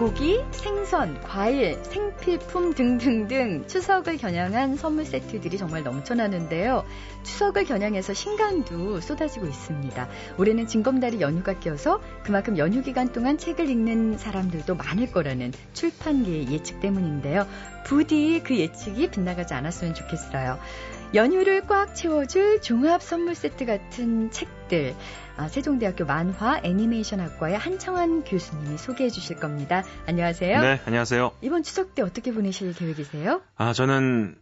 고기, 생선, 과일, 생필품 등등등 추석을 겨냥한 선물 세트들이 정말 넘쳐나는데요. 추석을 겨냥해서 신간도 쏟아지고 있습니다. 올해는 징검다리 연휴가 껴서 그만큼 연휴 기간 동안 책을 읽는 사람들도 많을 거라는 출판계의 예측 때문인데요. 부디 그 예측이 빗나가지 않았으면 좋겠어요. 연휴를 꽉 채워줄 종합 선물 세트 같은 책 들. 아, 세종대학교 만화 애니메이션 학과의 한청환 교수님이 소개해 주실 겁니다. 안녕하세요. 네, 안녕하세요. 이번 추석 때 어떻게 보내실 계획이세요? 아, 저는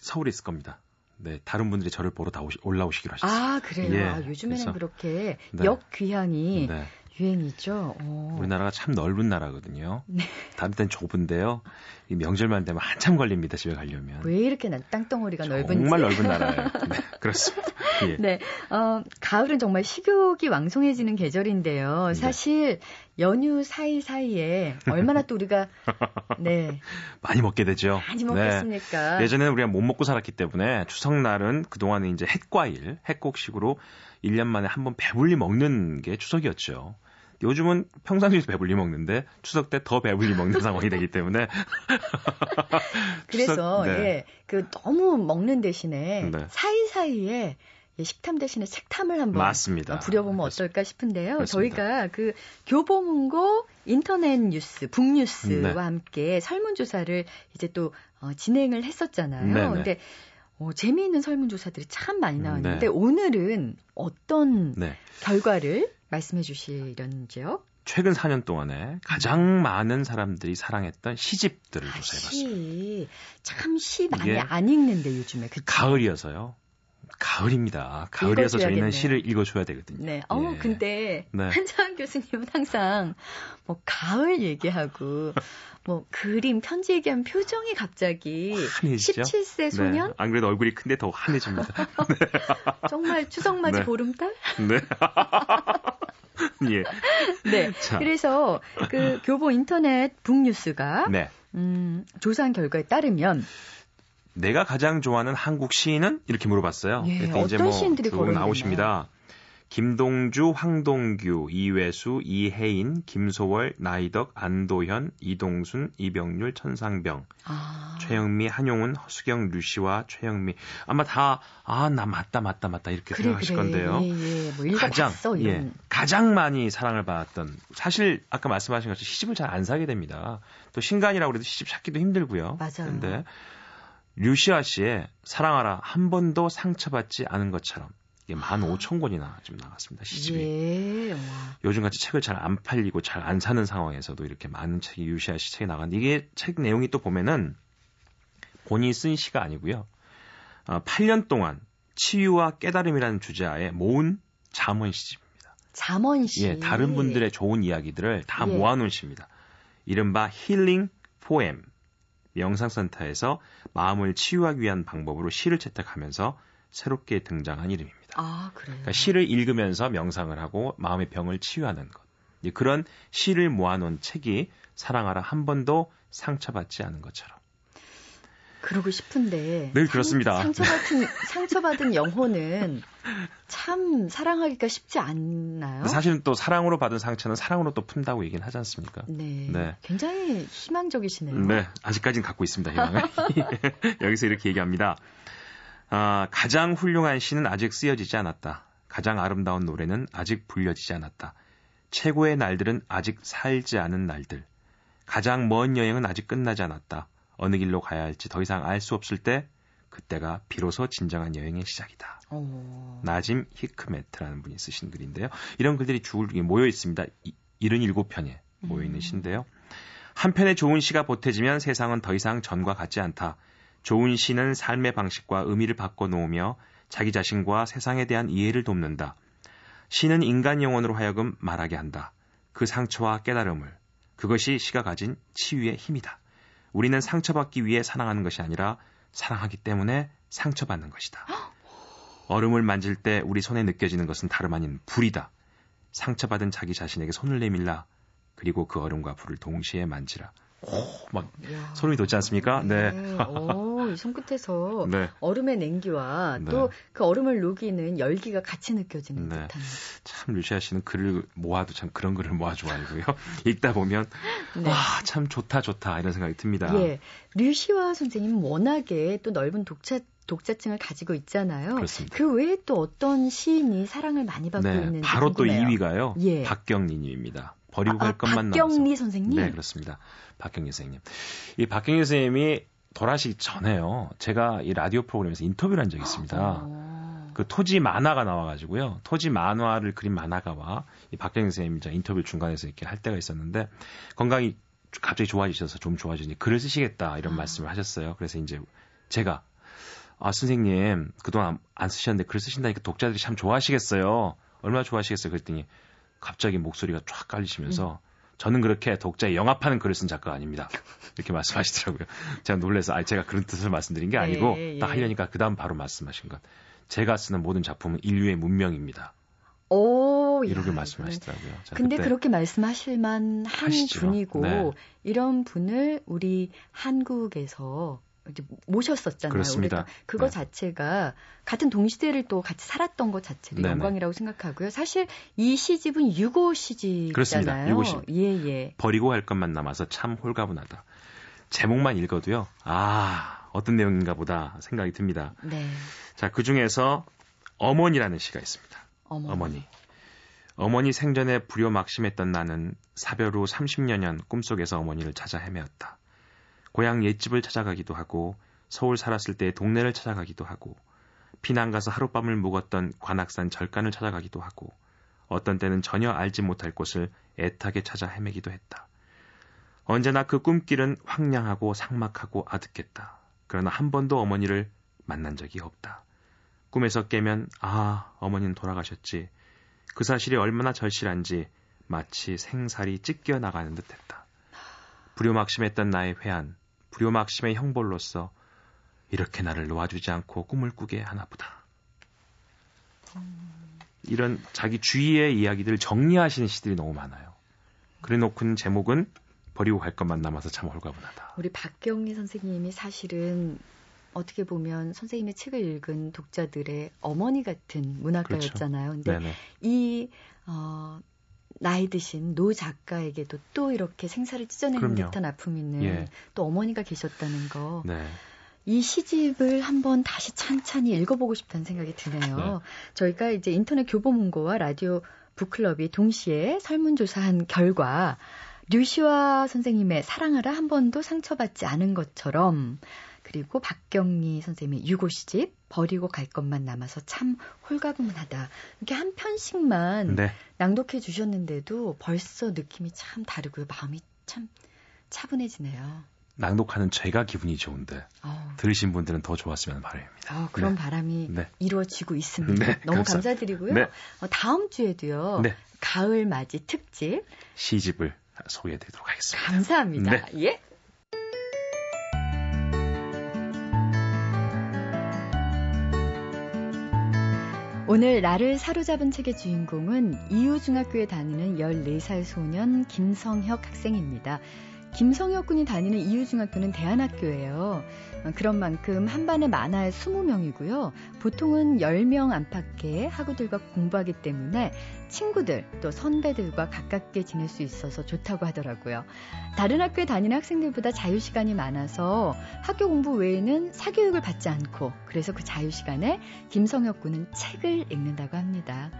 서울에 있을 겁니다. 네, 다른 분들이 저를 보러 다 오시, 올라오시기로 하셨어요. 아, 그래요? 예, 아, 요즘에는 그래서, 그렇게 네. 역귀향이 네, 유행이죠. 어. 우리나라가 참 넓은 나라거든요. 네. 다음 땐 좁은데요. 이 명절만 되면 한참 걸립니다, 집에 가려면. 왜 이렇게 난 땅덩어리가 넓은지. 정말 넓은 나라예요. 네, 그렇습니다. 예. 네, 어, 가을은 정말 식욕이 왕성해지는 계절인데요. 네. 사실 연휴 사이사이에 얼마나 또 우리가 네 많이 먹게 되죠. 많이 네. 먹겠습니까? 예전에는 우리가 못 먹고 살았기 때문에 추석날은 그동안은 이제 햇과일, 햇곡식으로 1년 만에 한 번 배불리 먹는 게 추석이었죠. 요즘은 평상시에도 배불리 먹는데 추석 때 더 배불리 먹는 상황이 되기 때문에 그래서 추석- 네. 예, 그 너무 먹는 대신에 네. 사이사이에 예, 식탐 대신에 책탐을 한번 맞습니다. 어, 부려보면. 어떨까 싶은데요. 그렇습니다. 저희가 그 교보문고 인터넷 뉴스, 북뉴스와 네. 함께 설문조사를 이제 또 어, 진행을 했었잖아요. 네네. 근데 어, 재미있는 설문조사들이 참 많이 나왔는데 네. 오늘은 어떤 네. 결과를 말씀해 주시려는지요? 최근 4년 동안에 가장 많은 사람들이 사랑했던 시집들을 아, 조사해봤습니다. 시. 참시 많이 안 읽는데 요즘에. 그쵸? 가을이어서요. 가을입니다. 가을이어서 저희는. 시를 읽어줘야 되거든요. 네. 어, 예. 근데 네. 한창 교수님은 항상 뭐 가을 얘기하고 뭐 그림 편지 얘기하면 표정이 갑자기 환해지죠? 17세 소년 네. 안 그래도 얼굴이 큰데 더 환해집니다. 정말 추석 맞이 네. 보름달? 네. 예. 네. 자. 그래서 그 교보 인터넷 북뉴스가 네. 음, 조사한 결과에 따르면 내가 가장 좋아하는 한국 시인은 이렇게 물어봤어요. 예, 그랬더니 이제 어떤 뭐 시인들이? 나오십니다. 김동주, 황동규, 이회수, 이혜인, 김소월, 나이덕, 안도현, 이동순, 이병률, 천상병, 아, 최영미, 한용운, 허수경, 류시와 최영미 아마 다 아 나 맞다 맞다 맞다 이렇게 그래 생각하실 그래. 건데요. 예, 예. 뭐 가장 읽어봤어 예. 가장 많이 사랑을 받았던 사실 아까 말씀하신 것처럼 시집을 잘 안 사게 됩니다. 또 신간이라고 그래도 시집 찾기도 힘들고요. 맞아요. 그런데 류시아 씨의 사랑하라 한 번도 상처받지 않은 것처럼 이게 만 오천 권이나 지금 나갔습니다. 시집이. 예. 와. 요즘같이 책을 잘 안 팔리고 잘 안 사는 상황에서도 이렇게 많은 책이 유시아 씨 책이 나갔는데 이게 책 내용이 또 보면은 본인이 쓴 시가 아니고요. 어, 8년 동안 치유와 깨달음이라는 주제하에 모은 잠언 시집입니다. 잠언 시. 예, 다른 분들의 좋은 이야기들을 다 예. 모아놓은 시입니다. 이른바 힐링 포엠. 영상센터에서 마음을 치유하기 위한 방법으로 시를 채택하면서 새롭게 등장한 이름입니다. 아, 그래요. 그러니까 시를 읽으면서 명상을 하고 마음의 병을 치유하는 것. 그런 시를 모아놓은 책이 사랑하라 한 번도 상처받지 않은 것처럼. 그러고 싶은데 늘 그렇습니다. 상처 같은 상처받은 영혼은 참 사랑하기가 쉽지 않나요? 사실은 또 사랑으로 받은 상처는 사랑으로 또 푼다고 얘기는 하지 않습니까? 네. 네. 굉장히 희망적이시네요. 네, 아직까지는 갖고 있습니다, 희망을. 여기서 이렇게 얘기합니다. 아, 가장 훌륭한 시는 아직 쓰여지지 않았다. 가장 아름다운 노래는 아직 불려지지 않았다. 최고의 날들은 아직 살지 않은 날들. 가장 먼 여행은 아직 끝나지 않았다. 어느 길로 가야 할지 더 이상 알 수 없을 때, 그때가 비로소 진정한 여행의 시작이다. 어. 나짐 히크메트라는 분이 쓰신 글인데요. 이런 글들이 줄기 모여 있습니다. 77편에 모여 있는 음. 시인데요. 한편의 좋은 시가 보태지면 세상은 더 이상 전과 같지 않다. 좋은 시는 삶의 방식과 의미를 바꿔놓으며 자기 자신과 세상에 대한 이해를 돕는다. 시는 인간 영혼으로 하여금 말하게 한다. 그 상처와 깨달음을. 그것이 시가 가진 치유의 힘이다. 우리는 상처받기 위해 사랑하는 것이 아니라 사랑하기 때문에 상처받는 것이다. 얼음을 만질 때 우리 손에 느껴지는 것은 다름 아닌 불이다. 상처받은 자기 자신에게 손을 내밀라. 그리고 그 얼음과 불을 동시에 만지라. 오, 막 이야. 소름이 돋지 않습니까? 네. 네. 오, 손끝에서 네. 얼음의 냉기와 네. 또그 얼음을 녹이는 열기가 같이 느껴지는 네. 듯한. 참 루시아 씨는 글을 모아도 참 그런 글을 모아 좋아하고요. 읽다 보면 네. 아, 참 좋다 좋다 이런 생각이 듭니다. 예. 류시와 선생님 워낙에 또 넓은 독자 독자층을 가지고 있잖아요. 그렇습니다. 그 외에 또 어떤 시인이 사랑을 많이 받고 네, 있는지 바로 궁금해요. 또 2위가요. 예. 박경리 님입니다. 버리고 아, 갈 아, 것만 남았어. 박경리 선생님? 네, 그렇습니다. 박경리 선생님. 이 박경리 선생님이 돌아가시기 전에요. 제가 이 라디오 프로그램에서 인터뷰를 한 적이 있습니다. 아. 그 토지 만화가 나와가지고요. 토지 만화를 그린 만화가와 이 박경리 선생님이 인터뷰 중간에서 이렇게 할 때가 있었는데 건강이 갑자기 좋아지셔서 좀 좋아지니 글을 쓰시겠다 이런 아. 말씀을 하셨어요. 그래서 이제 제가 아 선생님 그동안 안 쓰셨는데 글 쓰신다니까 독자들이 참 좋아하시겠어요. 얼마나 좋아하시겠어요. 그랬더니 갑자기 목소리가 쫙 깔리시면서 음. 저는 그렇게 독자에 영합하는 글을 쓴 작가가 아닙니다. 이렇게 말씀하시더라고요. 제가 놀래서 아 제가 그런 뜻을 말씀드린 게 네, 아니고 예, 예. 딱 하려니까 그다음 바로 말씀하신 것. 제가 쓰는 모든 작품은 인류의 문명입니다. 오, 이렇게 야, 말씀하시더라고요. 자, 근데 그렇게 말씀하실만 한 분이고 네. 이런 분을 우리 한국에서 모셨었잖아요. 그렇습니다. 그거 네. 자체가 같은 동시대를 또 같이 살았던 것 자체도 네네. 영광이라고 생각하고요. 사실 이 시집은 유고 시집이잖아요. 그렇습니다. 유고 시집. 예, 예. 버리고 할 것만 남아서 참 홀가분하다. 제목만 읽어도요. 아, 어떤 내용인가 보다 생각이 듭니다. 네. 자, 그 중에서 어머니라는 시가 있습니다. 어머니. 어머니. 어머니 생전에 불효 막심했던 나는 사별 후 30여년 꿈속에서 어머니를 찾아 헤매었다. 고향 옛집을 찾아가기도 하고 서울 살았을 때 동네를 찾아가기도 하고 피난 가서 하룻밤을 묵었던 관악산 절간을 찾아가기도 하고 어떤 때는 전혀 알지 못할 곳을 애타게 찾아 헤매기도 했다. 언제나 그 꿈길은 황량하고 삭막하고 아득했다. 그러나 한 번도 어머니를 만난 적이 없다. 꿈에서 깨면 아 어머니는 돌아가셨지. 그 사실이 얼마나 절실한지 마치 생살이 찢겨 나가는 듯했다. 불효막심했던 나의 회한, 불효막심의 형벌로서 이렇게 나를 놓아주지 않고 꿈을 꾸게 하나보다. 이런 자기 주위의 이야기들을 정리하시는 시들이 너무 많아요. 그래 놓고는 제목은 버리고 갈 것만 남아서 참 홀가분하다. 우리 박경리 선생님이 사실은 어떻게 보면 선생님의 책을 읽은 독자들의 어머니 같은 문학가였잖아요. 그렇죠. 근데 네네. 이 어, 나이 드신 노 작가에게도 또 이렇게 생사를 찢어내는 그럼요. 듯한 아픔이 있는 예. 또 어머니가 계셨다는 거. 네. 이 시집을 한번 다시 찬찬히 읽어보고 싶다는 생각이 드네요. 네. 저희가 이제 인터넷 교보문고와 라디오 북클럽이 동시에 설문조사한 결과 류시와 선생님의 사랑하라 한 번도 상처받지 않은 것처럼 그리고 박경리 선생님의 유고 시집 버리고 갈 것만 남아서 참 홀가분하다. 이렇게 한 편씩만 네. 낭독해 주셨는데도 벌써 느낌이 참 다르고요. 마음이 참 차분해지네요. 낭독하는 제가 기분이 좋은데 어. 들으신 분들은 더 좋았으면 바람입니다. 어, 그런 네. 바람이 네. 이루어지고 있습니다. 네, 너무 감사. 감사드리고요. 네. 어, 다음 주에도요. 네. 가을 맞이 특집 시집을 소개해드리도록 하겠습니다. 감사합니다. 네. 예. 오늘 나를 사로잡은 책의 주인공은 이유중학교에 다니는 14살 소년 김성혁 학생입니다. 김성혁 군이 다니는 이유중학교는 대안학교예요. 그런 만큼 한 반에 많아야 20명이고요. 보통은 10명 안팎의 학우들과 공부하기 때문에 친구들 또 선배들과 가깝게 지낼 수 있어서 좋다고 하더라고요. 다른 학교에 다니는 학생들보다 자유 시간이 많아서 학교 공부 외에는 사교육을 받지 않고 그래서 그 자유 시간에 김성혁 군은 책을 읽는다고 합니다.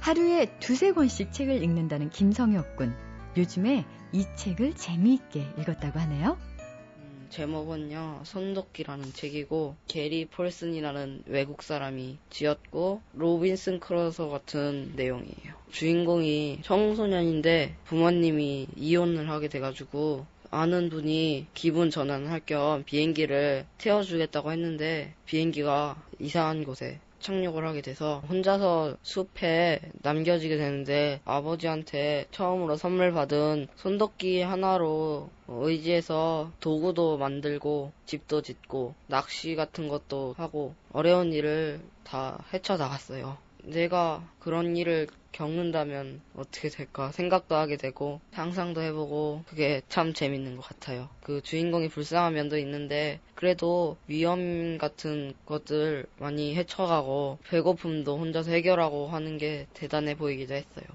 하루에 두세 권씩 책을 읽는다는 김성혁 군. 요즘에 이 책을 재미있게 읽었다고 하네요. 음, 제목은요, 손도끼라는 책이고, 게리 폴슨이라는 외국 사람이 지었고, 로빈슨 크루소 같은 내용이에요. 주인공이 청소년인데 부모님이 이혼을 하게 돼가지고, 아는 분이 기분 전환할 겸 비행기를 태워주겠다고 했는데, 비행기가 이상한 곳에 착륙을 하게 돼서 혼자서 숲에 남겨지게 되는데 아버지한테 처음으로 선물 받은 손도끼 하나로 의지해서 도구도 만들고 집도 짓고 낚시 같은 것도 하고 어려운 일을 다 헤쳐나갔어요. 내가 그런 일을 겪는다면 어떻게 될까 생각도 하게 되고 상상도 해보고 그게 참 재밌는 것 같아요. 그 주인공이 불쌍한 면도 있는데 그래도 위험 같은 것들 많이 헤쳐가고 배고픔도 혼자서 해결하고 하는 게 대단해 보이기도 했어요.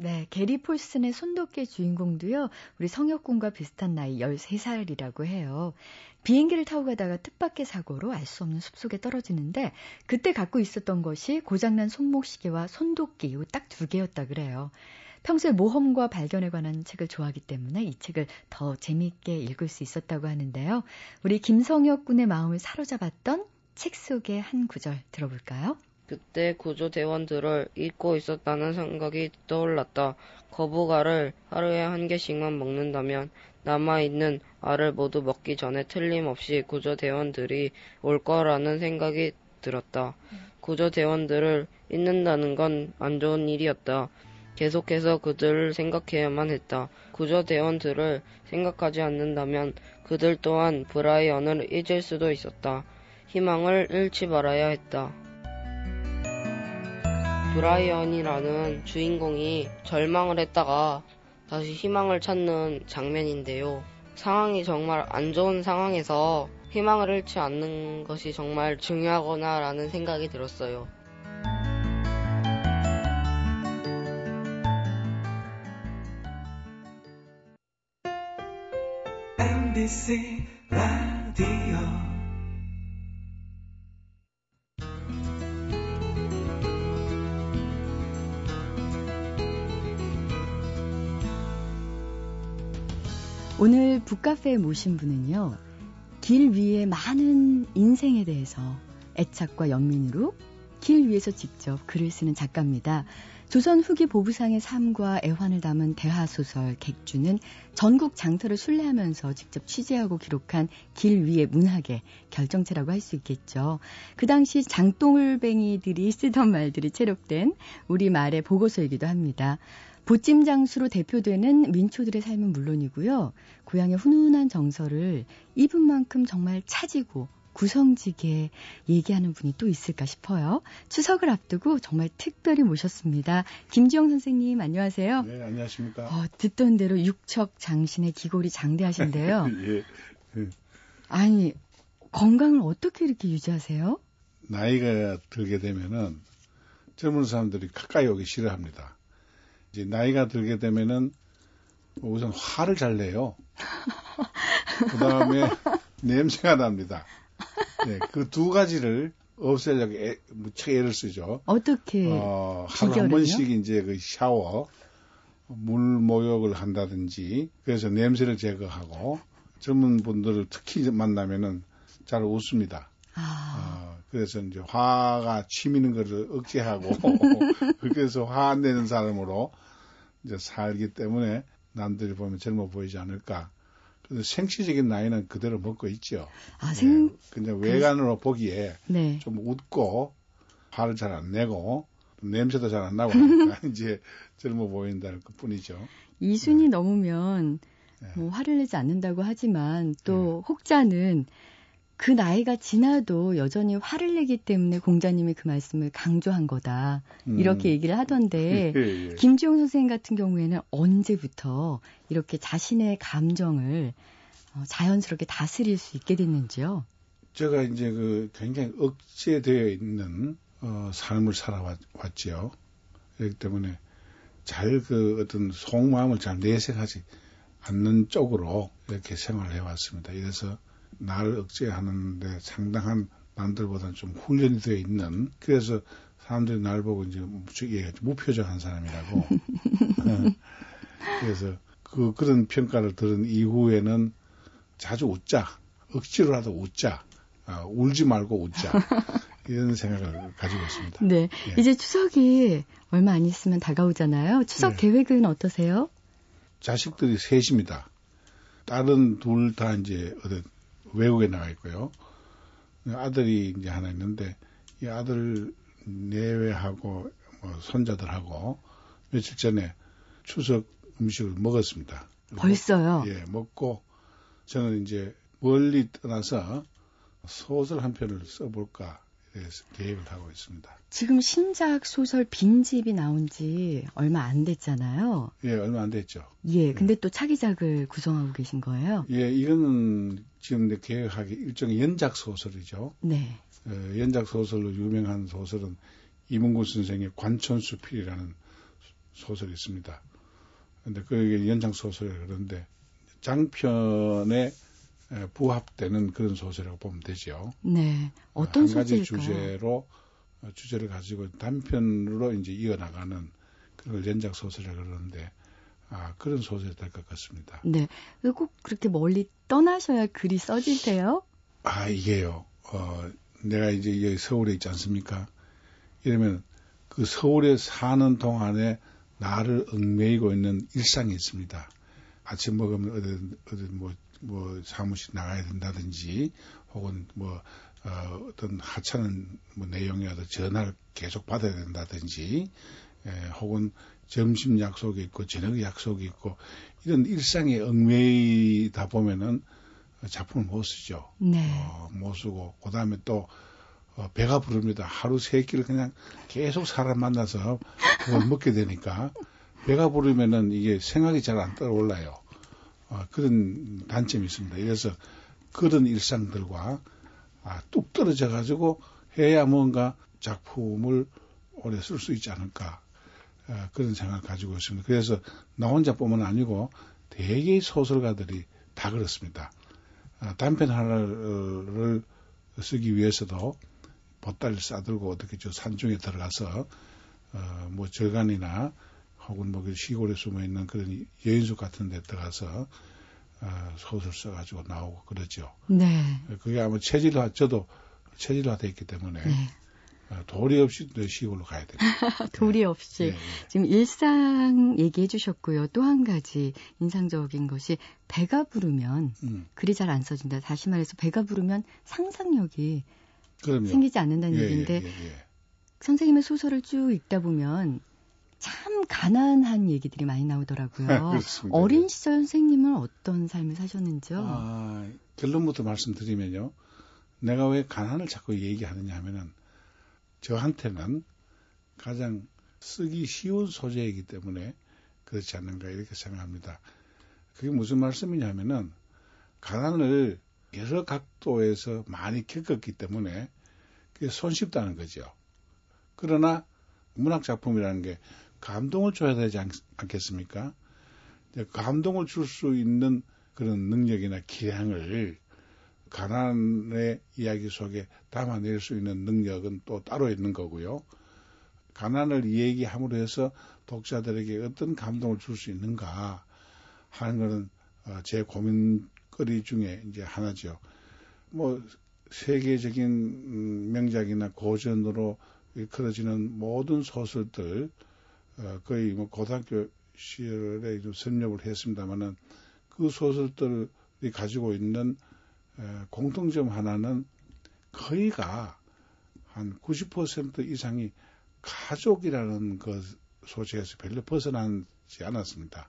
네, 게리 폴슨의 손도끼 주인공도요, 우리 성혁군과 비슷한 나이 13살이라고 해요. 비행기를 타고 가다가 뜻밖의 사고로 알 수 없는 숲속에 떨어지는데, 그때 갖고 있었던 것이 고장난 손목시계와 손도끼, 딱두 개였다 그래요. 평소에 모험과 발견에 관한 책을 좋아하기 때문에 이 책을 더 재미있게 읽을 수 있었다고 하는데요. 우리 김성혁 군의 마음을 사로잡았던 책 속의 한 구절 들어볼까요? 그때 구조대원들을 잊고 있었다는 생각이 떠올랐다. 거북알을 하루에 한 개씩만 먹는다면 남아있는 알을 모두 먹기 전에 틀림없이 구조대원들이 올 거라는 생각이 들었다. 구조대원들을 잊는다는 건 안 좋은 일이었다. 계속해서 그들을 생각해야만 했다. 구조대원들을 생각하지 않는다면 그들 또한 브라이언을 잊을 수도 있었다. 희망을 잃지 말아야 했다. 브라이언이라는 주인공이 절망을 했다가 다시 희망을 찾는 장면인데요. 상황이 정말 안 좋은 상황에서 희망을 잃지 않는 것이 정말 중요하구나 라는 생각이 들었어요. 라디오 오늘 북카페에 모신 분은요, 길 위에 많은 인생에 대해서 애착과 연민으로 길 위에서 직접 글을 쓰는 작가입니다. 조선 후기 보부상의 삶과 애환을 담은 대화소설 객주는 전국 장터를 순례하면서 직접 취재하고 기록한 길 위의 문학의 결정체라고 할 수 있겠죠. 그 당시 장똥을뱅이들이 쓰던 말들이 체록된 우리말의 보고서이기도 합니다. 보찜 장수로 대표되는 민초들의 삶은 물론이고요. 고향의 훈훈한 정서를 이분만큼 정말 차지고 구성지게 얘기하는 분이 또 있을까 싶어요. 추석을 앞두고 정말 특별히 모셨습니다. 김지영 선생님 안녕하세요. 네, 안녕하십니까. 어, 듣던 대로 육척 장신의 기골이 장대하신데요. 예, 예. 아니 건강을 어떻게 이렇게 유지하세요? 나이가 들게 되면은 젊은 사람들이 가까이 오기 싫어합니다. 이제 나이가 들게 되면은 우선 화를 잘 내요. 그 다음에 냄새가 납니다. 네, 그 두 가지를 없애려고 애, 무척 애를 쓰죠. 어떻게? 어, 하루 한 번씩 이제 그 샤워, 물 모욕을 한다든지, 그래서 냄새를 제거하고, 젊은 분들을 특히 만나면은 잘 웃습니다. 아. 어, 그래서 이제 화가 치미는 것을 억제하고 그래서 화 안 내는 사람으로 이제 살기 때문에 남들이 보면 젊어 보이지 않을까. 그래서 생시적인 나이는 그대로 먹고 있죠. 아, 생... 네. 근데 외관으로 그... 보기에 네. 좀 웃고 화를 잘 안 내고 냄새도 잘 안 나고 하니까 이제 젊어 보인다는 것 뿐이죠. 이순이 네. 넘으면 네. 뭐 화를 내지 않는다고 하지만 또 네. 혹자는 그 나이가 지나도 여전히 화를 내기 때문에 공자님이 그 말씀을 강조한 거다. 음. 이렇게 얘기를 하던데, 예, 예. 김지용 선생님 같은 경우에는 언제부터 이렇게 자신의 감정을 어, 자연스럽게 다스릴 수 있게 됐는지요? 제가 이제 그 굉장히 억제되어 있는 어, 삶을 살아왔지요. 그렇기 때문에 잘 그 어떤 속마음을 잘 내색하지 않는 쪽으로 이렇게 생활을 해왔습니다. 이래서 나를 억제하는데 상당한 남들보다는 좀 훈련이 되어 있는 그래서 사람들이 날 보고 이제 무표정한 사람이라고 어. 그래서 그 그런 평가를 들은 이후에는 자주 웃자 억지로라도 웃자 아, 울지 말고 웃자 이런 생각을 가지고 있습니다. 네, 예. 이제 추석이 얼마 안 있으면 다가오잖아요. 추석 네. 계획은 어떠세요? 자식들이 셋입니다. 딸은 둘 다 이제 어떤 외국에 나가 있고요. 아들이 이제 하나 있는데 이 아들 내외하고 뭐 손자들하고 며칠 전에 추석 음식을 먹었습니다. 벌써요? 예, 먹고 저는 이제 멀리 떠나서 소설 한 편을 써볼까 계획을 하고 있습니다. 지금 신작 소설 빈집이 나온 지 얼마 안 됐잖아요. 예, 얼마 안 됐죠. 예, 근데 또 차기작을 구성하고 계신 거예요? 예, 이거는 지금 계획하기 일종의 연작 소설이죠. 네. 어, 연작 소설로 유명한 소설은 이문구 선생의 관천수필이라는 소설이 있습니다. 근데 그게 연장 소설이라 그러는데 장편에 부합되는 그런 소설이라고 보면 되죠. 네. 어떤 한 가지 소재일까요? 주제로 어, 주제를 가지고 단편으로 이제 이어나가는 그걸 연작 소설이라고 그러는데 아 그런 소설이 될 것 같습니다. 네. 왜꼭 그렇게 멀리 떠나셔야 글이 써지세요? 아 이게요. 어 내가 이제 여기 서울에 있지 않습니까? 이러면 그 서울에 사는 동안에 나를 얽매이고 있는 일상이 있습니다. 아침 먹으면 어디 어디 뭐, 뭐 사무실 나가야 된다든지 혹은 뭐 어, 어떤 하찮은 뭐 내용이라도 전화를 계속 받아야 된다든지 에, 혹은 점심 약속이 있고 저녁 약속이 있고 이런 일상에 얽매이다 보면은 작품을 못 쓰죠. 네. 어, 못 쓰고 그다음에 또 어, 배가 부릅니다. 하루 세 끼를 그냥 계속 사람 만나서 그걸 먹게 되니까 배가 부르면은 이게 생각이 잘안 떠올라요. 어, 그런 단점이 있습니다. 그래서 그런 일상들과 아, 뚝 떨어져 가지고 해야 뭔가 작품을 오래 쓸 수 있지 않을까 어, 그런 생각을 가지고 있습니다. 그래서 나 혼자뿐만 아니고 대개의 소설가들이 다 그렇습니다. 아, 단편 하나를 쓰기 위해서도 보따리를 싸들고 어떻게 저 산중에 들어가서 어, 뭐 절간이나 혹은 뭐그 시골에 숨어 있는 그런 여인숙 같은 데 들어가서 어, 소설 써가지고 나오고 그러죠. 네. 그게 아마 체질화 저도 체질화 돼 있기 때문에 네. 어, 도리 없이 또 시골로 가야 됩니다. 도리 없이. 예, 예. 지금 일상 얘기해 주셨고요. 또 한 가지 인상적인 것이 배가 부르면 음, 글이 잘 안 써진다. 다시 말해서 배가 부르면 상상력이 그럼요. 생기지 않는다는 예, 얘기인데 예, 예, 예. 선생님의 소설을 쭉 읽다 보면 참 가난한 얘기들이 많이 나오더라고요. 그렇습니다. 어린 시절 선생님은 어떤 삶을 사셨는지요? 아, 결론부터 말씀드리면요. 내가 왜 가난을 자꾸 얘기하느냐 하면은 저한테는 가장 쓰기 쉬운 소재이기 때문에 그렇지 않는가 이렇게 생각합니다. 그게 무슨 말씀이냐면은 가난을 여러 각도에서 많이 겪었기 때문에 그게 손쉽다는 거죠. 그러나 문학 작품이라는 게 감동을 줘야 되지 않, 겠습니까 감동을 줄 수 있는 그런 능력이나 기량을 가난의 이야기 속에 담아낼 수 있는 능력은 또 따로 있는 거고요. 가난을 얘기함으로 해서 독자들에게 어떤 감동을 줄 수 있는가 하는 것은 어, 제 고민거리 중에 이제 하나죠. 뭐 세계적인 음, 명작이나 고전으로 일컬어지는 모든 소설들 어, 거의 뭐 고등학교 시절에 좀 섭렵을 했습니다만은 그 소설들이 가지고 있는 에, 공통점 하나는 거의가 한 90% 이상이 가족이라는 그 소재에서 별로 벗어나지 않았습니다.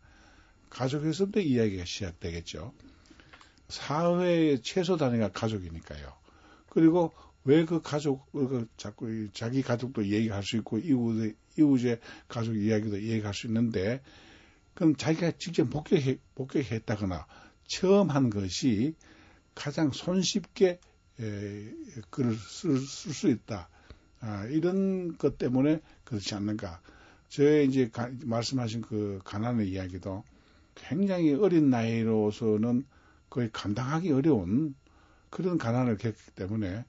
가족에서부터 이야기가 시작되겠죠. 사회의 최소 단위가 가족이니까요. 그리고 왜 그 가족을 그 자꾸 이 자기 가족도 얘기할 수 있고 이웃의 이웃의 가족 이야기도 얘기할 수 있는데 그럼 자기가 직접 목격해, 목격했다거나 처음 한 것이 가장 손쉽게 에, 글을 쓸수 있다. 아, 이런 것 때문에 그렇지 않는가. 저의 이제 가- 말씀하신 그 가난의 이야기도 굉장히 어린 나이로서는 거의 감당하기 어려운 그런 가난을 겪기 때문에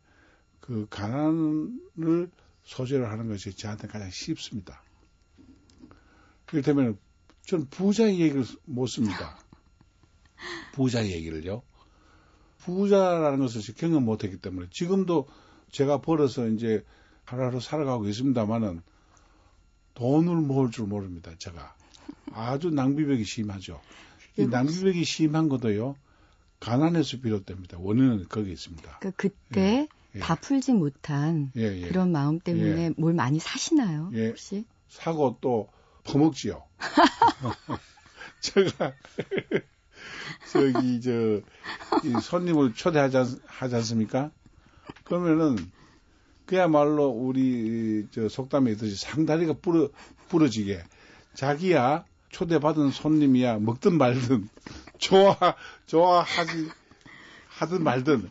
그 가난을 소재로 하는 것이 저한테 가장 쉽습니다. 그렇다면 저는 부자 얘기를 못 씁니다. 부자 얘기를요. 부자라는 것을 경험 못 했기 때문에 지금도 제가 벌어서 이제 하루하루 살아가고 있습니다만은 돈을 모을 줄 모릅니다. 제가 아주 낭비벽이 심하죠. 이 낭비벽이 심한 것도요. 가난에서 비롯됩니다. 원인은 거기 있습니다. 그러니까 그때 예. 다 풀지 못한 예, 예. 그런 마음 때문에 뭘 많이 사시나요? 예. 혹시? 사고 또 퍼먹지요. 제가 저기 저이 손님을 초대하지 않, 하지 않습니까? 그러면은 그야말로 우리 저 속담에 있듯이 상다리가 부러 부러지게 자기야 초대받은 손님이야 먹든 말든 좋아 좋아하지 하든 말든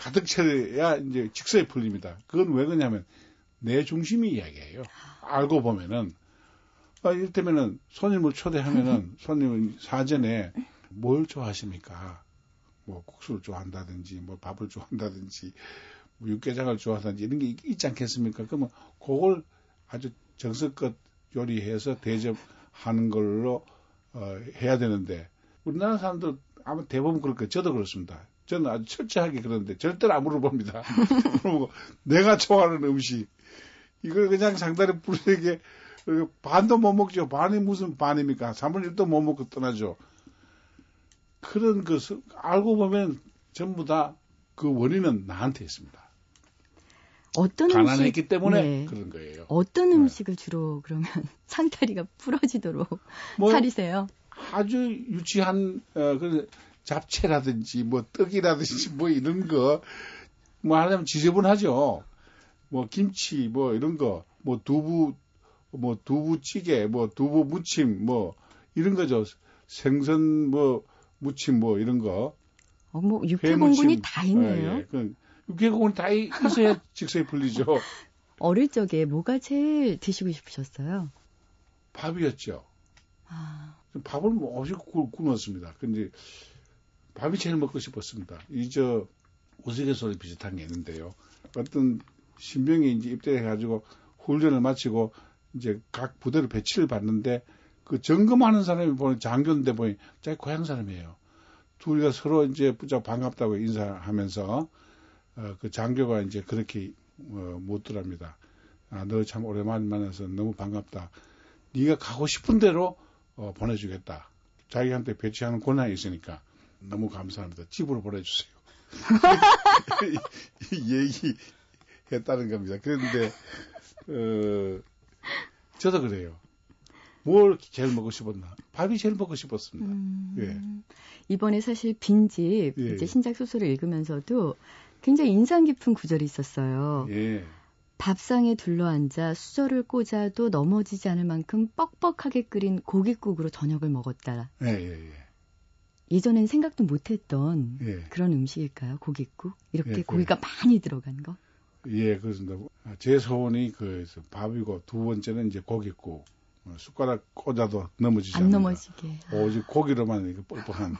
가득 차려야 이제 직서에 풀립니다. 그건 왜 그러냐면 내 중심이 이야기예요. 알고 보면은 아, 이를테면은 손님을 초대하면은 손님은 사전에 뭘 좋아하십니까? 뭐 국수를 좋아한다든지 뭐 밥을 좋아한다든지 뭐 육개장을 좋아한다든지 이런 게 있지 않겠습니까? 그러면 그걸 아주 정성껏 요리해서 대접하는 걸로 어, 해야 되는데 우리나라 사람들 아마 대부분 그럴 거예요. 저도 그렇습니다. 저는 아주 철저하게 그러는데 절대로 안 물어봅니다. 그리고 내가 좋아하는 음식 이걸 그냥 상다리 부르게 반도 못 먹죠. 반이 무슨 반입니까? 3분의 1도 못 먹고 떠나죠. 그런 것을 알고 보면 전부 다 그 원인은 나한테 있습니다. 어떤 가난했기 음식, 때문에 네. 그런 거예요. 어떤 네. 음식을 주로 그러면 상다리가 부러지도록 뭐 차리세요? 아주 유치한 어, 그 잡채라든지 뭐 떡이라든지 뭐 이런 거 뭐 하려면 지저분하죠. 뭐 김치 뭐 이런 거 뭐 두부 뭐 두부찌개 뭐 두부 무침 뭐 이런 거죠. 생선 뭐 무침 뭐 이런 거. 어, 뭐. 육회공군이 다 있네요. 예, 예. 그 육개공은 다 있어야 직성이 풀리죠. 어릴 적에 뭐가 제일 드시고 싶으셨어요? 밥이었죠. 아, 밥을 뭐 없이 굶- 굶었습니다. 근데 밥이 제일 먹고 싶었습니다. 이저 우스갯소리 비슷한 게 있는데요. 어떤 신병이 이제 입대해가지고 훈련을 마치고 이제 각 부대로 배치를 받는데 그 점검하는 사람이 보니 장교인데 보니 자기 고향 사람이에요. 둘이가 서로 이제 부자 반갑다고 인사하면서 어, 그 장교가 이제 그렇게 어, 묻더랍니다. 아, 너 참 오랜만에 만나서 너무 반갑다. 네가 가고 싶은 대로 어, 보내주겠다. 자기한테 배치하는 권한이 있으니까 너무 감사합니다. 집으로 보내주세요. 이, 이 얘기 했다는 겁니다. 그런데 어, 저도 그래요. 뭘 제일 먹고 싶었나? 밥이 제일 먹고 싶었습니다. 음, 예. 이번에 사실 빈집 예, 이제 예. 신작 소설을 읽으면서도 굉장히 인상 깊은 구절이 있었어요. 예. 밥상에 둘러앉아 수저를 꽂아도 넘어지지 않을 만큼 뻑뻑하게 끓인 고깃국으로 저녁을 먹었다. 예, 예, 예. 예전엔 생각도 못했던 예. 그런 음식일까요? 고깃국? 이렇게 예, 고기가 많이 들어간 거? 예, 그렇습니다. 제 소원이 그 밥이고 두 번째는 이제 고깃국. 어, 숟가락 꽂아도 넘어지지 안 않는다. 넘어지게. 오직 고기로만 이렇게 뻘뻘한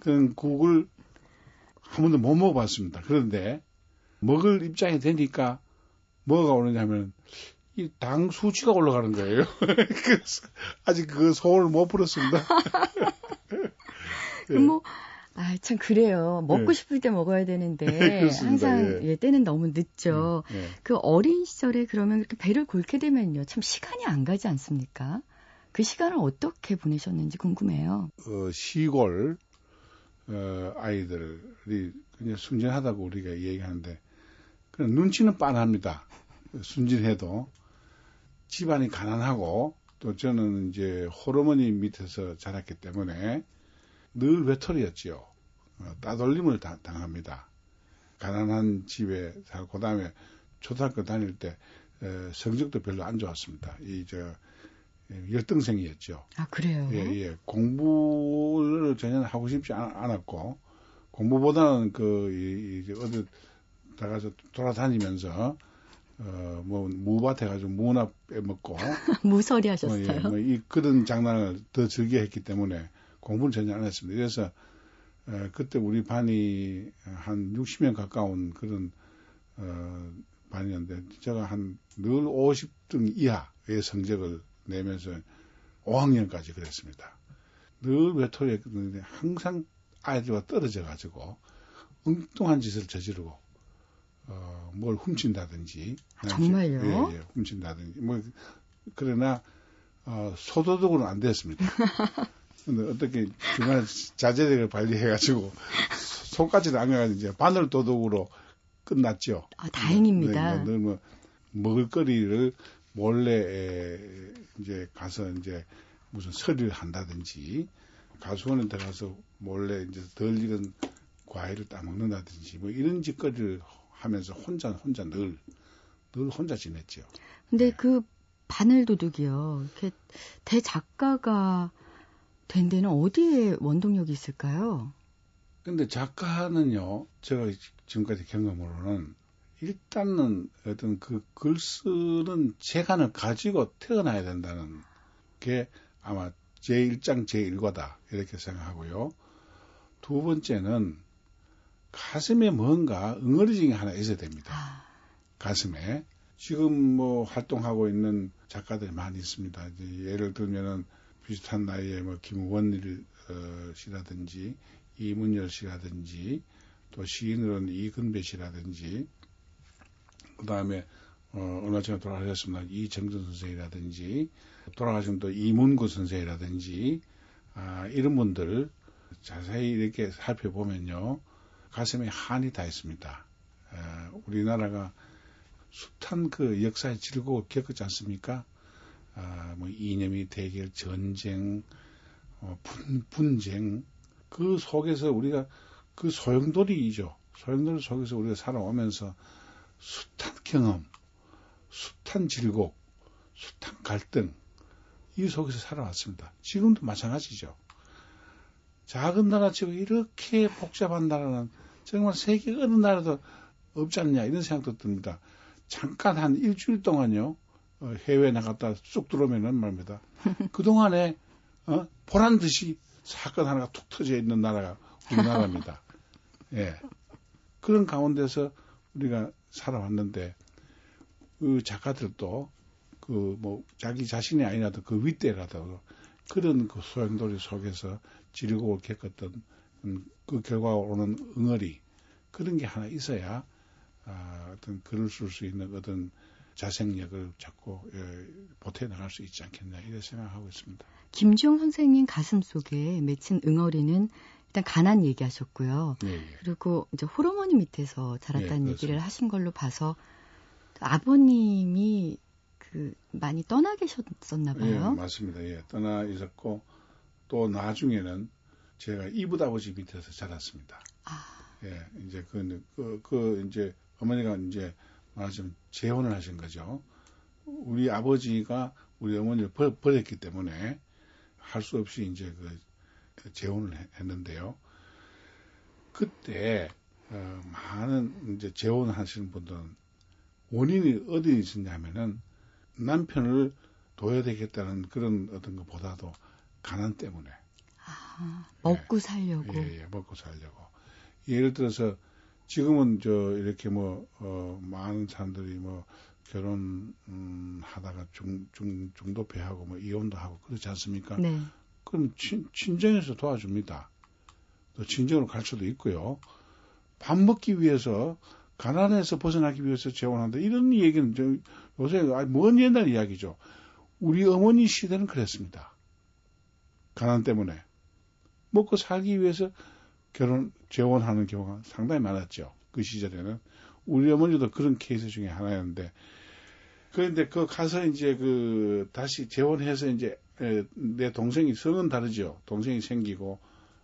그런 국을 한 번도 못 먹어봤습니다. 그런데 먹을 입장이 되니까 뭐가 오느냐면 이 당 수치가 올라가는 거예요. 그래서 아직 그 소원을 못 풀었습니다. 그럼 뭐, 아, 참, 그래요. 먹고 예. 싶을 때 먹어야 되는데, 그렇습니다. 항상, 예. 예, 때는 너무 늦죠. 예. 그 어린 시절에 그러면 이렇게 배를 골게 되면요. 참 시간이 안 가지 않습니까? 그 시간을 어떻게 보내셨는지 궁금해요. 어, 시골 어, 아이들이 그냥 순진하다고 우리가 얘기하는데 그냥 눈치는 빤합니다. 순진해도 집안이 가난하고 또 저는 이제 호르몬이 밑에서 자랐기 때문에 늘 외톨이였지요. 어, 따돌림을 다- 당합니다. 가난한 집에 살고 그다음에 초등학교 다닐 때 에, 성적도 별로 안 좋았습니다. 이 저 열등생이었죠. 아, 그래요? 예, 예. 공부를 전혀 하고 싶지 않, 않았고, 공부보다는 그, 이, 이, 어디 나가서 돌아다니면서, 어, 뭐, 무밭에 가지고 무나 빼먹고, 무설이 뭐, 하셨어요? 예, 뭐, 이, 그런 장난을 더 즐겨 했기 때문에 공부는 전혀 안 했습니다. 그래서, 어, 그때 우리 반이 한 60명 가까운 그런, 어, 반이었는데, 제가 한 늘 50등 이하의 성적을 내면서 5학년까지 그랬습니다. 늘 외톨이 했는데 항상 아이들과 떨어져 가지고 엉뚱한 짓을 저지르고 어, 뭘 훔친다든지 아, 정말요? 예, 예, 훔친다든지 뭐 그러나 어, 소도둑은 안 됐습니다. 근데 어떻게 중간에 자제력을 발휘해 가지고 속까지도 안 가가지고 이제 바늘 도둑으로 끝났죠. 아, 다행입니다. 네, 뭐, 늘 뭐, 먹을거리를 몰래 에, 이제 가서 이제 무슨 서리를 한다든지 가수원에 들어가서 몰래 이제 덜 익은 과일을 따먹는다든지 뭐 이런 짓거리를 하면서 혼자 혼자 늘 늘 혼자 지냈죠. 근데 네. 그 바늘도둑이요. 이렇게 대작가가 된 데는 어디에 원동력이 있을까요? 근데 작가는요, 제가 지금까지 경험으로는 일단은 어떤 그 글 쓰는 재간을 가지고 태어나야 된다는 게 아마 제1장 제1과다 이렇게 생각하고요. 두 번째는 가슴에 뭔가 응어리증이 하나 있어야 됩니다. 아, 가슴에 지금 뭐 활동하고 있는 작가들이 많이 있습니다. 예를 들면은 비슷한 나이에 뭐 김원일 어, 씨라든지 이문열 씨라든지 또 시인으로는 이근배 씨라든지 그 다음에 어, 얼마 전에 돌아가셨습니다. 이정준 선생이라든지 돌아가신 또 이문구 선생이라든지 아, 이런 분들 자세히 이렇게 살펴보면요 가슴에 한이 다 있습니다. 에, 우리나라가 숱한 그 역사의 즐거움을 겪었지 않습니까? 아, 뭐 이념이 대결, 전쟁, 어, 분, 분쟁 그 속에서 우리가 그 소용돌이이죠. 소용돌이 속에서 우리가 살아오면서 숱한 경험, 숱한 질곡, 숱한 갈등 이 속에서 살아왔습니다. 지금도 마찬가지죠. 작은 나라 치고 이렇게 복잡한 나라는 정말 세계 어느 나라도 없지 않냐 이런 생각도 듭니다. 잠깐 한 일주일 동안요 어, 해외 나갔다 쑥 들어오면은 말입니다. 그 동안에 어, 보란 듯이 사건 하나가 툭 터져 있는 나라가 우리나라입니다. 예. 그런 가운데서 우리가 살아왔는데 그 작가들도 그 뭐 자기 자신이 아니라도 그 윗대라도 그런 그 소용돌이 속에서 지르고 겪었던 음, 그 결과 오는 응어리 그런 게 하나 있어야 아, 어떤 글을 쓸 수 있는 어떤 자생력을 자꾸 예, 보태 나갈 수 있지 않겠냐 이렇게 생각하고 있습니다. 김주영 선생님 가슴 속에 맺힌 응어리는 일단 가난 얘기하셨고요. 예, 예. 그리고 이제 호르몬이 밑에서 자랐다는 예, 얘기를. 하신 걸로 봐서 아버님이 그 많이 떠나 계셨었나 예, 봐요. 맞습니다. 예, 떠나 있었고 또 나중에는 제가 이붓 아버지 밑에서 자랐습니다. 아, 예, 이제 그, 그, 그 이제 어머니가 이제 말하자면 재혼을 하신 거죠. 우리 아버지가 우리 어머니를 버, 버렸기 때문에 할 수 없이 이제 그 재혼을 해- 했는데요. 그때 어, 많은 이제 재혼하시는 분들은 원인이 어디 있었냐면은 남편을 둬야 되겠다는 그런 어떤 것보다도 가난 때문에 아, 먹고 살려고. 예, 예, 먹고 살려고. 예를 들어서 지금은 저 이렇게 뭐 어, 많은 사람들이 뭐 결혼 음, 하다가 중, 중 중도배하고 뭐 이혼도 하고 그렇지 않습니까? 네. 그럼 친, 친정에서 도와줍니다. 또 친정으로 갈 수도 있고요. 밥 먹기 위해서 가난에서 벗어나기 위해서 재혼한다. 이런 얘기는 저, 요새 아주 먼 옛날 이야기죠. 우리 어머니 시대는 그랬습니다. 가난 때문에 먹고 살기 위해서 결혼 재혼하는 경우가 상당히 많았죠. 그 시절에는 우리 어머니도 그런 케이스 중에 하나였는데 그런데 그 가서 이제 그 다시 재혼해서 이제 에, 내 동생이 성은 다르죠. 동생이 생기고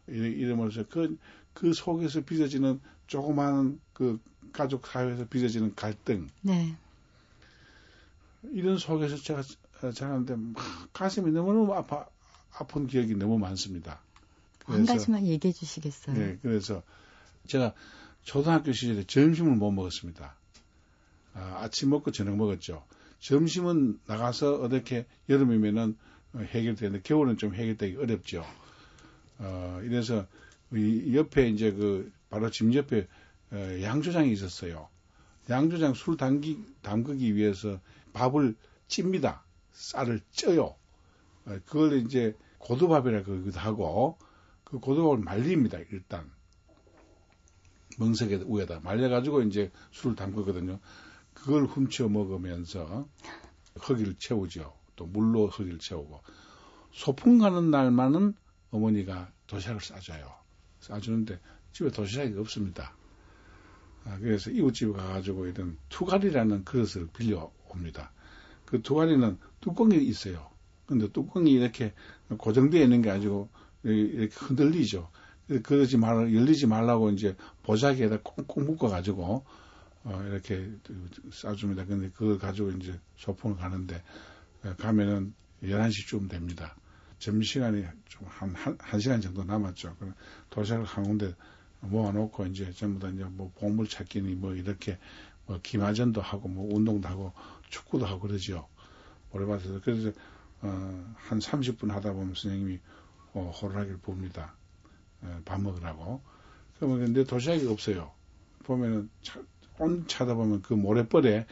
이러면서 그, 그 속에서 빚어지는 조그마한 그 가족 사회에서 빚어지는 갈등 네. 이런 속에서 제가 어, 자랐는데 막 가슴이 너무너무 아파 아픈 기억이 너무 많습니다. 한 가지만 얘기해 주시겠어요? 네, 그래서 제가 초등학교 시절에 점심을 못 먹었습니다. 아, 아침 먹고 저녁 먹었죠. 점심은 나가서 어떻게 여름이면은 어, 해결되는데 겨울은 좀 해결되기 어렵죠. 어, 이래서 이 옆에 이제 그 바로 집 옆에 어, 양조장이 있었어요. 양조장 술 담기, 담그기 위해서 밥을 찝니다. 쌀을 쪄요. 어, 그걸 이제 고두밥이라 그러기도 하고 그 고두밥을 말립니다. 일단 멍석에 위에다 말려가지고 이제 술을 담그거든요. 그걸 훔쳐 먹으면서 허기를 채우죠. 또 물로 허기를 채우고 소풍 가는 날만은 어머니가 도시락을 싸줘요. 싸주는데 집에 도시락이 없습니다. 아, 그래서 이웃집에 가가지고 이런 투갈이라는 그릇을 빌려 옵니다. 그 투갈이는 뚜껑이 있어요. 근데 뚜껑이 이렇게 고정되어 있는 게 아니고 이렇게 흔들리죠. 그러지 말, 열리지 말라고 이제 보자기에다 꽁꽁 묶어가지고, 어, 이렇게 싸줍니다. 근데 그걸 가지고 이제 소풍을 가는데 어, 가면은 11시쯤 됩니다. 점심시간이 좀 한, 한, 한 시간 정도 남았죠. 도시락을 한 군데 모아놓고 이제 전부 다 이제 뭐 보물 찾기니 뭐 이렇게 뭐 기마전도 하고 뭐 운동도 하고 축구도 하고 그러죠. 모래밭에서. 그래서 어, 한 30분 하다 보면 선생님이 어, 호루라기를 봅니다. 어, 밥 먹으라고. 그러면 근데 도시락이 없어요. 보면은 차, 온 찾아보면 그 모래벌에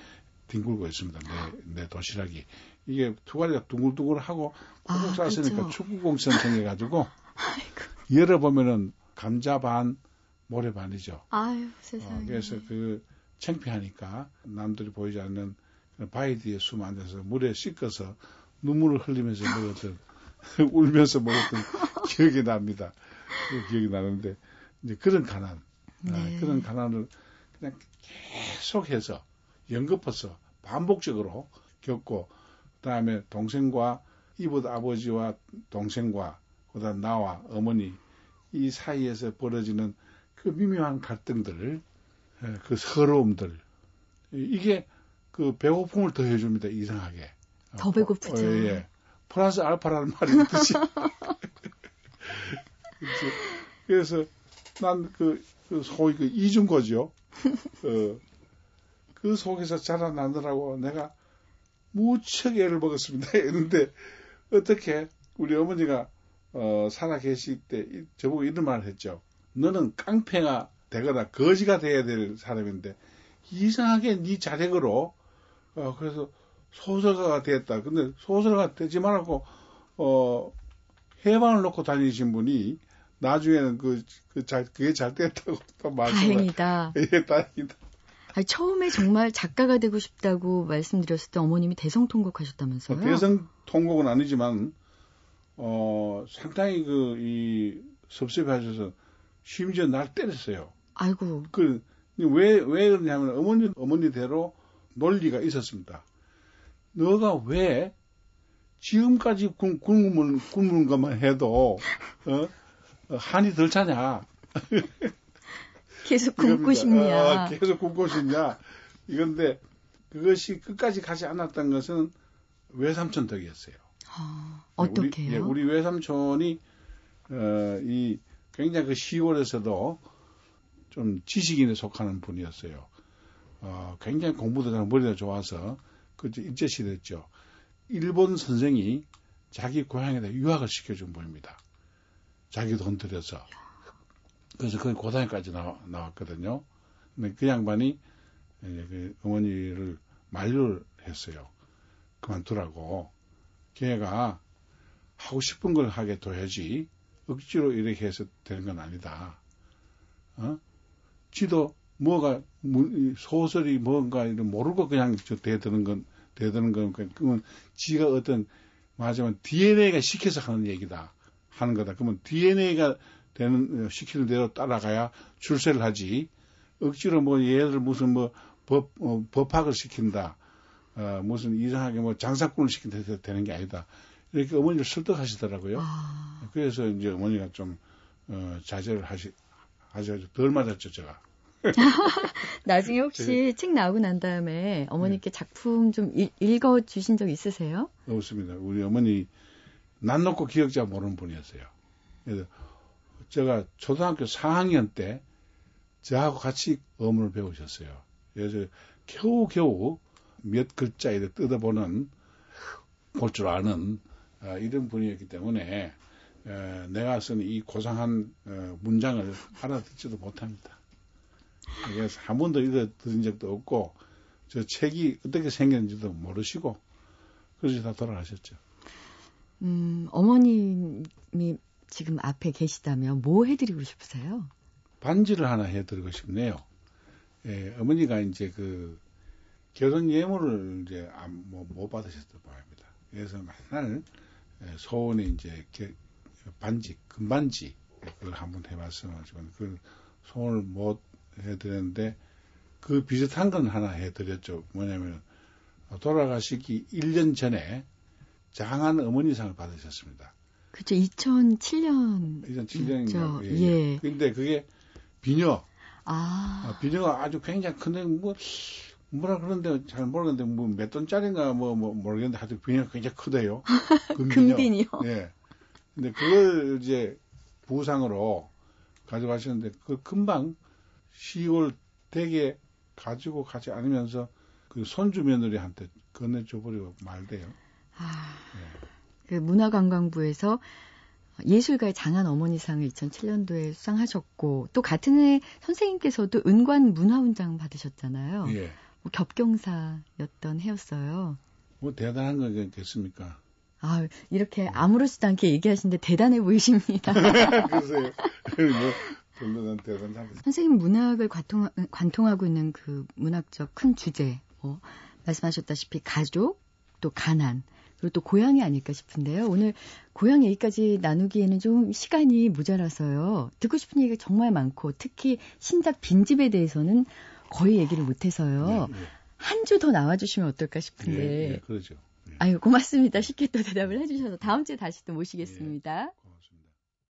뒹굴고 있습니다. 내, 내 도시락이. 이게 두가리가 둥글둥글하고 꾹꾹 아, 쌌으니까 그렇죠. 축구공처럼 생겨가지고 열어보면은 감자 반, 모래 반이죠. 아유, 어, 세상에. 그래서 그 창피하니까 남들이 보이지 않는 그 바위 뒤에 숨 앉아서 물에 씻겨서 눈물을 흘리면서 먹었던 울면서 먹었던 기억이 납니다. 그 기억이 나는데 이제 그런 가난, 아, 네. 그런 가난을 그냥 계속해서 연급해서 반복적으로 겪고 그다음에 동생과 이웃 아버지와 동생과 그다음 나와 어머니 이 사이에서 벌어지는 그 미묘한 갈등들, 예, 그 서러움들 이게 그 배고픔을 더해줍니다 이상하게. 더 배고프죠. 어, 예, 예. 플러스 알파라는 말이 있듯이. 그래서 난 그, 그 소위 그 이중거죠. 어, 그 속에서 자라나느라고 내가 무척 애를 먹었습니다. 했는데 어떻게 우리 어머니가 어, 살아 계실 때 이- 저보고 이런 말을 했죠. 너는 깡패가 되거나 거지가 돼야 될 사람인데 이상하게 네 자력으로 어, 그래서 소설가가 됐다. 근데 소설가가 되지 말라고 어, 해방을 놓고 다니신 분이 나중에는 그, 그 잘, 그게 잘 됐다고 또 말씀을. 다행이다. 예, 다행이다. 아니, 처음에 정말 작가가 되고 싶다고 말씀드렸을 때 어머님이 대성통곡 하셨다면서요? 대성 통곡은 아니지만, 어, 상당히 그, 이, 섭섭해하셔서 심지어 날 때렸어요. 아이고, 그, 왜, 왜 그러냐면 어머니, 어머니대로 논리가 있었습니다. 너가 왜 지금까지 굶, 굶은, 굶은 것만 해도, 어, 어, 한이 덜 차냐? 계속 굶고. 싶냐. 아, 계속 굶고 싶냐? 이건데, 그것이 끝까지 가지 않았던 것은 외삼촌 덕이었어요. 아, 우리, 어떻게요? 예, 우리 외삼촌이 어, 이 굉장히 그 시골에서도 좀 지식인에 속하는 분이었어요. 어, 굉장히 공부도 잘 머리가 좋아서 그 일제 시대였죠. 일본 선생이 자기 고향에다 유학을 시켜준 분입니다. 자기 돈 들여서. 그래서 거기 고등학까지 나와, 나왔거든요. 근데 그 양반이 그 어머니를 만류를 했어요. 그만두라고. 걔가 하고 싶은 걸 하게 둬야지 억지로 이렇게 해서 되는 건 아니다. 어? 지도 뭐가 문- 이 소설이 뭔가 이런 모르고 그냥 저 대드는 건 대드는 건 그건 지가 어떤 말하자면 DNA가 시켜서 하는 얘기다 하는 거다. 그러면 DNA가 되는 어, 시키는 대로 따라가야 출세를 하지. 억지로 뭐 얘를 무슨 뭐 법, 어, 법학을 시킨다. 어, 무슨 이상하게 뭐 장사꾼을 시킨다 해서 되는 게 아니다. 이렇게 어머니를 설득하시더라고요. 아, 그래서 이제 어머니가 좀, 어, 자제를 하시, 하셔서 덜 맞았죠, 제가. 나중에 혹시 책 나오고 난 다음에 어머니께 작품 좀 읽, 읽어주신 적 있으세요? 없습니다. 우리 어머니, 난 놓고 기억자 모르는 분이었어요. 그래서 제가 초등학교 4학년 때 저하고 같이 어문을 배우셨어요. 그래서 겨우겨우 몇 글자 이렇게 뜯어보는, 볼 줄 아는, 아, 이런 분이었기 때문에, 에, 내가 쓴 이 고상한 어, 문장을 알아듣지도 못합니다. 그래서 한 번도 읽어 들은 적도 없고, 저 책이 어떻게 생겼는지도 모르시고, 그러시 다 돌아가셨죠. 음, 어머님이 지금 앞에 계시다면 뭐 해드리고 싶으세요? 반지를 하나 해드리고 싶네요. 예, 어머니가 이제 그 결혼 예물을 이제 안- 뭐, 못 받으셨던 바입니다. 그래서 맨날 예, 소원이 이제 게- 반지, 금반지 그걸 한번 해봤으면 그 소원을 못 해드렸는데 그 비슷한 건 하나 해드렸죠. 뭐냐면 돌아가시기 1년 전에 장한 어머니상을 받으셨습니다. 그죠, 2007년. 2007년인가. 저, 예. 근데 그게 비녀, 아. 아, 비녀가 아주 굉장히 큰데 뭐 뭐라 그러는데 잘 모르겠는데 뭐 몇 돈짜리인가 뭐, 뭐 모르겠는데 하여튼 비녀가 굉장히 크대요. 금비녀. 예. 근데 그걸 이제 부상으로 가져가시는데 그 금방 시골 댁에 가지고 가지 않으면서 그 손주 며느리한테 건네줘 버리고 말대요. 아, 예. 그 문화관광부에서 예술가의 장한 어머니상을 2007년도에 수상하셨고 또 같은 해 선생님께서도 은관 문화훈장 받으셨잖아요. 예. 뭐 겹경사였던 해였어요. 뭐 대단한 거겠습니까? 아, 이렇게 아무렇지도 않게 얘기하시는데 대단해 보이십니다. 글쎄요. 뭐, 별로 대단한 선생님 문학을 관통, 관통하고 있는 그 문학적 큰 주제, 뭐, 말씀하셨다시피 가족, 또 가난, 그리고 또 고향이 아닐까 싶은데요. 오늘 고향 얘기까지 나누기에는 좀 시간이 모자라서요. 듣고 싶은 얘기가 정말 많고, 특히 신작 빈집에 대해서는 거의 얘기를 못해서요. 예, 예. 한주 더 나와주시면 어떨까 싶은데. 예, 예, 그러죠. 예. 아유, 고맙습니다. 쉽게 또 대답을 해주셔서 다음 주에 다시 또 모시겠습니다.